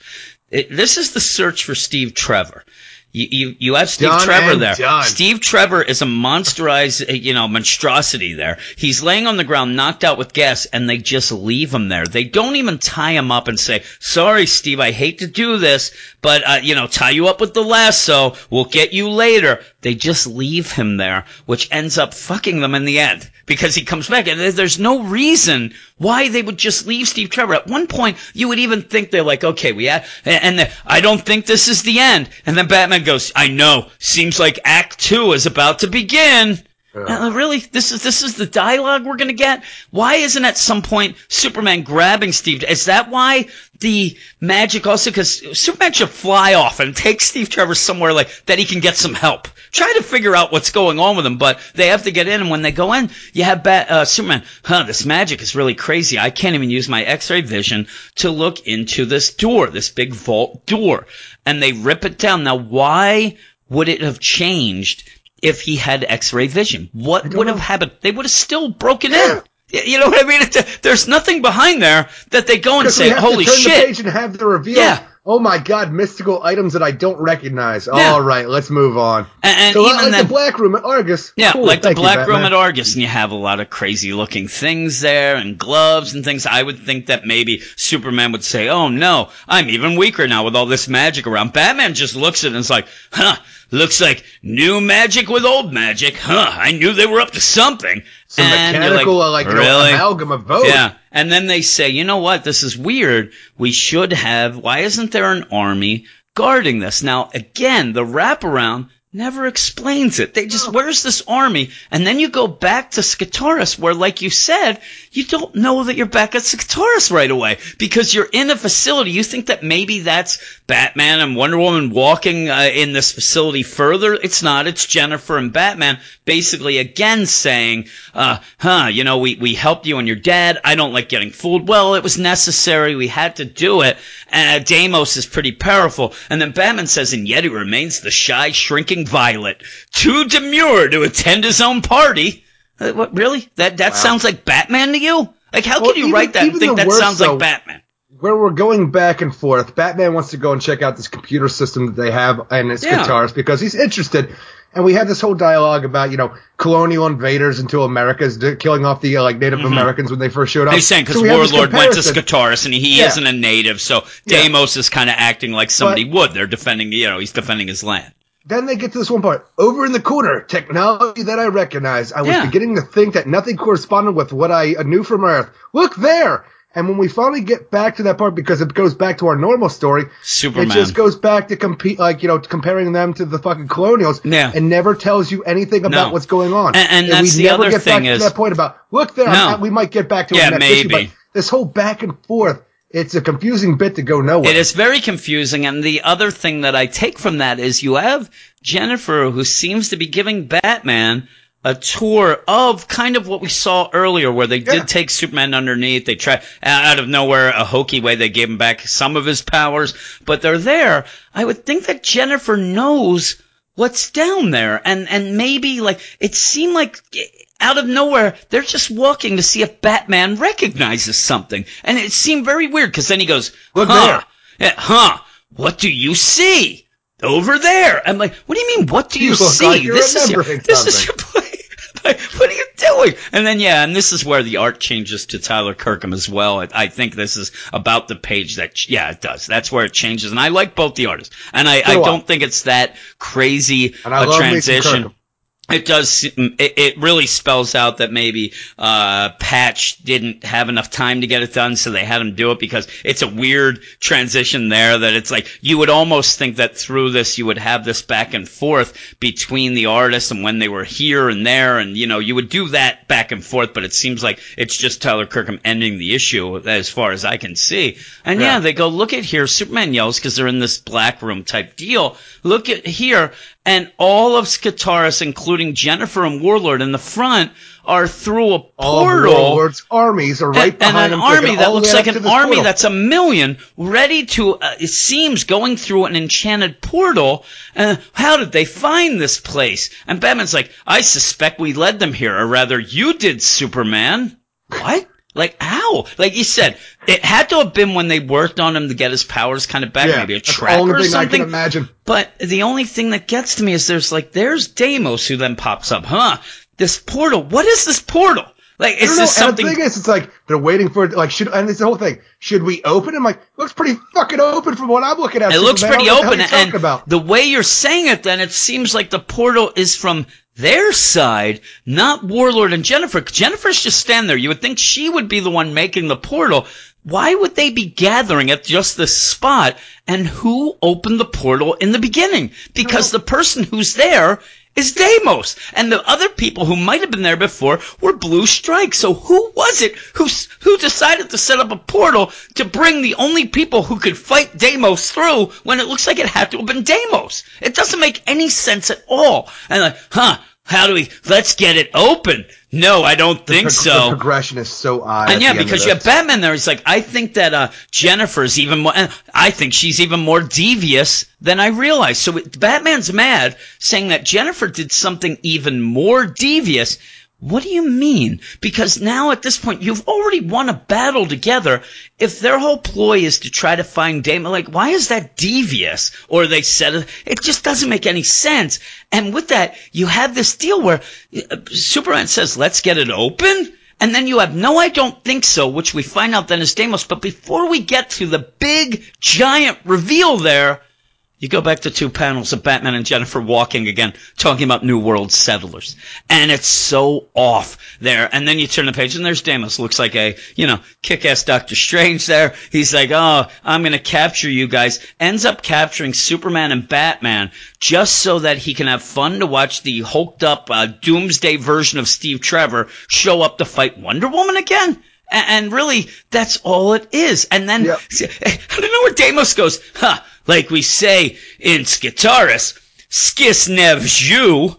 It, this is the search for Steve Trevor. You, you, you have Steve Done Trevor there. done. Steve Trevor is a monsterized, uh, you know, monstrosity there. He's laying on the ground, knocked out with gas, and they just leave him there. They don't even tie him up and say, sorry, Steve, I hate to do this, but, uh, you know, tie you up with the lasso. We'll get you later. They just leave him there, which ends up fucking them in the end because he comes back and there's no reason why they would just leave Steve Trevor. At one point, you would even think they're like, okay, we had, and I don't think this is the end. And then Batman goes, I know, seems like Act Two is about to begin. Uh, really? This is this is the dialogue we're gonna get? Why isn't at some point Superman grabbing Steve? Is that why the magic also? Because Superman should fly off and take Steve Trevor somewhere like that he can get some help. Try to figure out what's going on with them, but they have to get in. And when they go in, you have Bat, uh, Superman. Huh? This magic is really crazy. I can't even use my X-ray vision to look into this door, this big vault door, and they rip it down. Now, why would it have changed? if he had X-ray vision. What would have happened? They would have still broken Yeah. in. You know what I mean? It's, there's nothing behind there that they go and say, "Holy turn the shit!" page and have the reveal. Yeah. Oh my God! Mystical items that I don't recognize. Yeah. All right, let's move on. And, and so even like then, the black room at Argus. yeah, Cool, like the thank you, black room at Argus, and you have a lot of crazy looking things there and gloves and things. I would think that maybe Superman would say, "Oh no, I'm even weaker now with all this magic around." Batman just looks at it and is like, "Huh." Looks like new magic with old magic, huh? I knew they were up to something. Some And mechanical, uh, like, really? amalgam of both. Yeah. And then they say, you know what? This is weird. We should have, why isn't there an army guarding this? Now, again, the wraparound never explains it. They just, where's this army? And then you go back to Skartaris where, like you said, you don't know that you're back at Skartaris right away because you're in a facility. You think that maybe that's Batman and Wonder Woman walking uh, in this facility further. It's not. It's Jennifer and Batman basically again saying, uh, huh, you know, we, we helped you and your dad. I don't like getting fooled. Well, it was necessary. We had to do it. And uh, Deimos is pretty powerful. And then Batman says, and yet he remains the shy, shrinking violet, too demure to attend his own party. Uh, what, really? That, that sounds like Batman to you? Like, how Well, can you even- write that and think that sounds though- like Batman? Where we're going back and forth. Batman wants to go and check out this computer system that they have and its Yeah. guitars because he's interested. And we had this whole dialogue about, you know, colonial invaders into America's d- killing off the uh, like Native Americans when they first showed up. He's saying because So we have this Warlord went to. Skartaris and he Yeah. isn't a native, so Yeah. Deimos is kind of acting like somebody would. They're defending, you know, he's defending his land. Then they get to this one part. Over in the corner, technology that I recognize. I was Yeah. beginning to think that nothing corresponded with what I knew from Earth. Look there! And when we finally get back to that part, because it goes back to our normal story, Superman. it just goes back to compete, like, you know, comparing them to the fucking colonials. Yeah. And never tells you anything about No. what's going on. And- and that's we the never other get back thing is- to that point about, look there, No. we might get back to Yeah, it issue, maybe. but this whole back and forth, it's a confusing bit to go nowhere. It is very confusing, and the other thing that I take from that is you have Jennifer who seems to be giving Batman a tour of kind of what we saw earlier, where they Yeah. did take Superman underneath. They try uh, out of nowhere a hokey way they gave him back some of his powers, but they're there. I would think that Jennifer knows what's down there, and and maybe like it seemed like out of nowhere they're just walking to see if Batman recognizes something, and it seemed very weird because then he goes, Look huh, yeah, huh? What do you see over there? I'm like, what do you mean? What do you, You see? like this is your, this is your play. What are you doing? And then yeah, and this is where the art changes to Tyler Kirkham as well. I, I think this is about the page that yeah, it does. That's where it changes, and I like both the artists, and I, I do I. don't think it's that crazy a love me some transition. It does. It, it really spells out that maybe uh, Patch didn't have enough time to get it done, so they had him do it because it's a weird transition there. That it's like you would almost think that through this you would have this back and forth between the artists and when they were here and there, and you know you would do that back and forth. But it seems like it's just Tyler Kirkham ending the issue as far as I can see. And yeah, Yeah. they go look at here. Superman yells because they're in this black room type deal. Look at here, and all of Skitaris, including Jennifer and Warlord in the front, are through a All portal. Warlord's armies are right and, and behind an him. army that all looks like an army portal. that's a million, ready to, uh, it seems, going through an enchanted portal. Uh, how did they find this place? And Batman's like, I suspect we led them here, or rather, you did, Superman. What? Like how? Like you said, it had to have been when they worked on him to get his powers kind of back, Yeah, maybe a tracker or thing I something. imagine. But the only thing that gets to me is there's like there's Deimos who then pops up, huh? This portal. What is this portal? Like I is don't know, something? The thing is, it's like they're waiting for. Like, should and it's the whole thing. Should we open? I'm like, looks pretty fucking open from what I'm looking at. it looks pretty I don't know open, the and about. the way you're saying it, then it seems like the portal is from their side, not Warlord and Jennifer. Jennifer's just standing there. You would think she would be the one making the portal. Why would they be gathering at just this spot? And who opened the portal in the beginning? Because the person who's there is Deimos. And the other people who might have been there before were Blue Strike. So who was it who, who decided to set up a portal to bring the only people who could fight Deimos through when it looks like it had to have been Deimos? It doesn't make any sense at all. And like, huh, how do we, let's get it open. No, I don't think The so. The progression is so odd. And yeah, the end of because you have. Batman there. He's like, I think that uh, Jennifer's even more. I think she's even more devious than I realized. So it, Batman's mad, saying that Jennifer did something even more devious. What do you mean? Because now at this point, you've already won a battle together. If their whole ploy is to try to find Damon, like, why is that devious? Or they said it, it just doesn't make any sense. And with that, you have this deal where uh, Superman says, let's get it open. And then you have no, I don't think so, which we find out then is Deimos. But before we get to the big, giant reveal there, you go back to two panels of Batman and Jennifer walking again, talking about New World settlers. And it's so off there. And then you turn the page and there's Deimos. Looks like a, you know, kick-ass Doctor Strange there. He's like, oh, I'm gonna capture you guys. Ends up capturing Superman and Batman just so that he can have fun to watch the hulked up, uh, doomsday version of Steve Trevor show up to fight Wonder Woman again. And really, that's all it is. And then, Yep. I don't know where Deimos goes. Huh, like we say in Skartaris, skis nev you.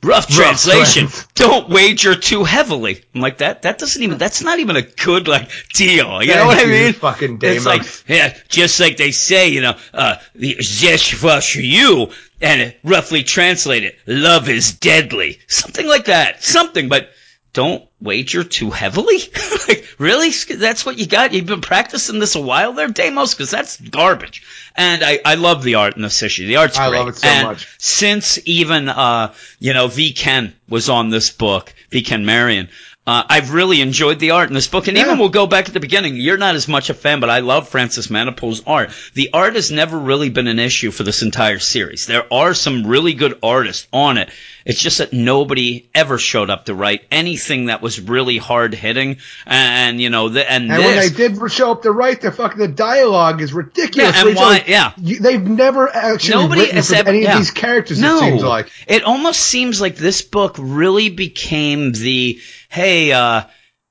Rough translation. trans. Don't wager too heavily. I'm like that. That doesn't even. That's not even a good like deal. You know Thank what I mean? fucking It's like yeah, just like they say, you know, uh, the zesh for you, and it roughly translated, love is deadly. Something like that. Something, but don't wager too heavily. like, really? That's what you got? You've been practicing this a while there, Deimos? Because that's garbage. And I, I love the art in this issue. The art's I great. I love it so And much. Since even, uh, you know, V. Ken was on this book, V. Ken Marion, uh, I've really enjoyed the art in this book, and even we'll go back at the beginning. You're not as much a fan, but I love Francis Manapul's art. The art has never really been an issue for this entire series. There are some really good artists on it. It's just that nobody ever showed up to write anything that was really hard hitting, and you know, the, and, And when they did show up to write, the fucking the dialogue is ridiculous. Yeah, and Where why- like, yeah. you- they've never actually Nobody written ever- any yeah. of these characters. No, It seems like it almost seems like this book really became the hey, uh,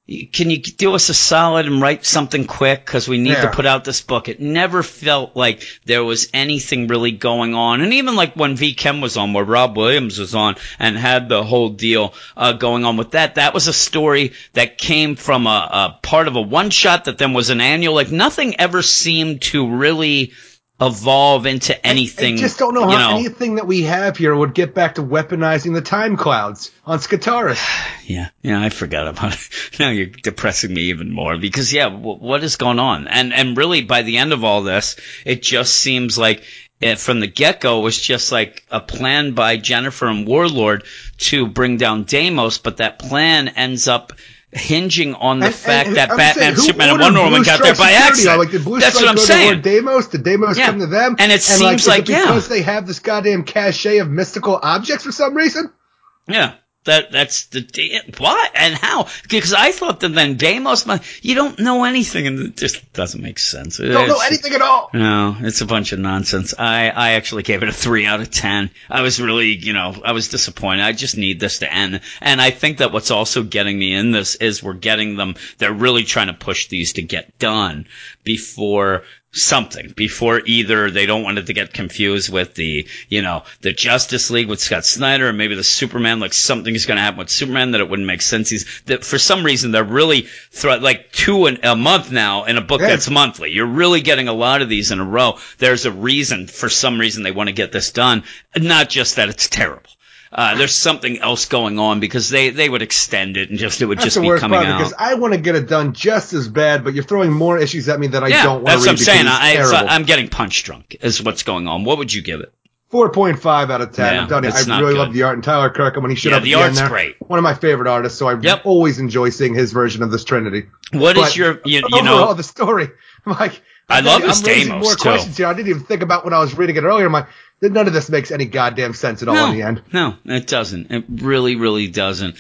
can you do us a solid and write something quick because we need to put out this book. It never felt like there was anything really going on, and even like when V Ken was on, where Rob Williams was on and had the whole deal uh, going on with that. That was a story that came from a, a part of a one shot that then was an annual. Like nothing ever seemed to really evolve into anything. I just don't know how anything that we have here would get back to weaponizing the time clouds on Skartaris. Yeah, yeah, I forgot about it. Now you're depressing me even more because yeah, w- what is going on? And and really, by the end of all this, it just seems like it, from the get go was just like a plan by Jennifer and Warlord to bring down Deimos, but that plan ends up hinging on the And- fact and that Batman, saying, Superman, and Wonder Woman got there by accident. Like, did Blue That's Strike what I'm to saying. Lord Deimos? Did Deimos Yeah. come to them? And it seems is like, it yeah. because they have this goddamn cachet of mystical objects for some reason. Yeah. That that's the what and how because I thought that then Deimos you don't know anything and it just doesn't make sense. Don't know anything at all. No, it's a bunch of nonsense. I, I actually gave it a three out of ten. I was really, you know, I was disappointed. I just need this to end. And I think that what's also getting me in this is we're getting them, they're really trying to push these to get done before something, before either they don't want it to get confused with the, you know, the Justice League with Scott Snyder and maybe the Superman, like something's going to happen with Superman that it wouldn't make sense. He's, that for some reason, they're really, thro- like two in, a month now in a book Yeah. that's monthly. You're really getting a lot of these in a row. There's a reason, for some reason, they want to get this done. Not just that it's terrible. Uh, there's something else going on because they, they would extend it and just it would That's just be coming out. because I want to get it done just as bad, but you're throwing more issues at me that I yeah, don't want to read. that's what I'm saying. I, terrible. I'm getting punch drunk. Is what's going on. What would you give it? 4.5 out of 10. Yeah, I'm telling you, it's I really good. love the art and Tyler Kirkham when he showed Yeah, up the the art's there. great. One of my favorite artists, so I Yep. always enjoy seeing his version of this Trinity. What is But your you, you Overall, know? the story, I'm like, I I'm love I'm this raising more too. questions here. I didn't even think about when I was reading it earlier. I'm like, none of this makes any goddamn sense at all No, in the end. no, it doesn't. It really, really doesn't.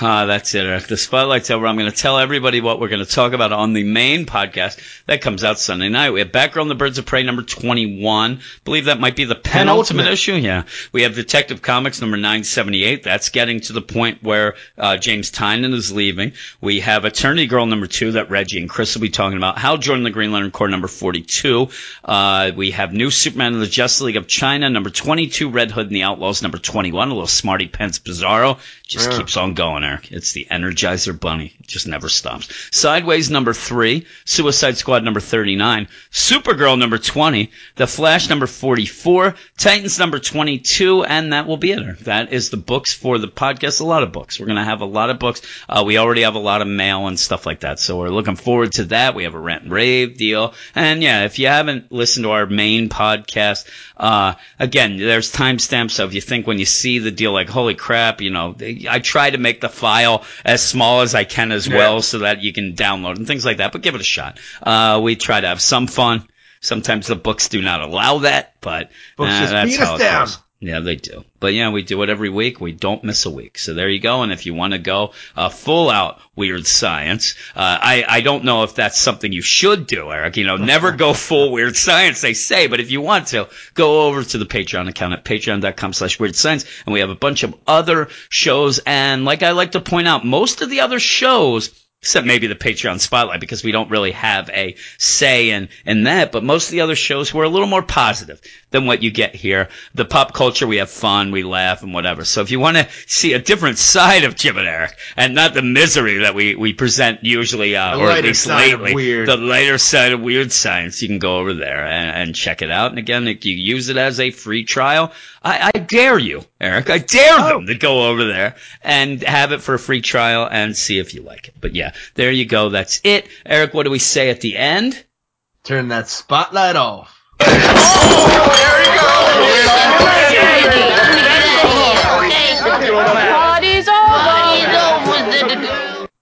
Ah, that's it, Eric. The spotlight's over. I'm going to tell everybody what we're going to talk about on the main podcast that comes out Sunday night. We have Batgirl and the Birds of Prey number 21. believe that might be the penultimate, Penultimate. issue. Yeah. We have Detective Comics number 978. That's getting to the point where uh, James Tynion is leaving. We have Attorney Girl number two that Reggie and Chris will be talking about. Hal Jordan, the Green Lantern Corps number 42. Uh, we have New Superman of the Justice League of China number 22. Red Hood and the Outlaws number 21. A little Smarty Pants Bizarro. Just Yeah. keeps on going, It's the Energizer Bunny. It just never stops. Sideways number three. Suicide Squad number 39. Supergirl number 20. The Flash number 44. Titans number 22. And that will be it. That is the books for the podcast. A lot of books. We're going to have a lot of books. Uh, we already have a lot of mail and stuff like that. So we're looking forward to that. We have a rent and rave deal. And yeah, if you haven't listened to our main podcast, uh, again, there's timestamps. So if you think when you see the deal, like, holy crap, you know, I try to make the file as small as I can as well so that you can download and things like that, but give it a shot. Uh, we try to have some fun. Sometimes the books do not allow that, but Books uh, just that's beat how us it down. goes. Yeah, they do. But yeah, we do it every week. We don't miss a week. So there you go. And if you want to go uh, full out weird science, uh, I, I don't know if that's something you should do, Eric. You know, never go full weird science, they say. But if you want to, go over to the Patreon account at patreon.com slash weird science. And we have a bunch of other shows. And like I like to point out, most of the other shows except maybe the Patreon spotlight because we don't really have a say in, in that. But most of the other shows were a little more positive than what you get here. The pop culture, we have fun, we laugh and whatever. So if you want to see a different side of Jim and Eric and not the misery that we, we present usually, uh, The or at lighter least side of lately, weird. the lighter side of weird science, you can go over there and, and check it out. And again, if you use it as a free trial, I, I dare you, Eric, I dare Oh. them to go over there and have it for a free trial and see if you like it. But yeah, there you go. That's it. Eric, what do we say at the end? Turn that spotlight off. Oh, there we go. Get out here.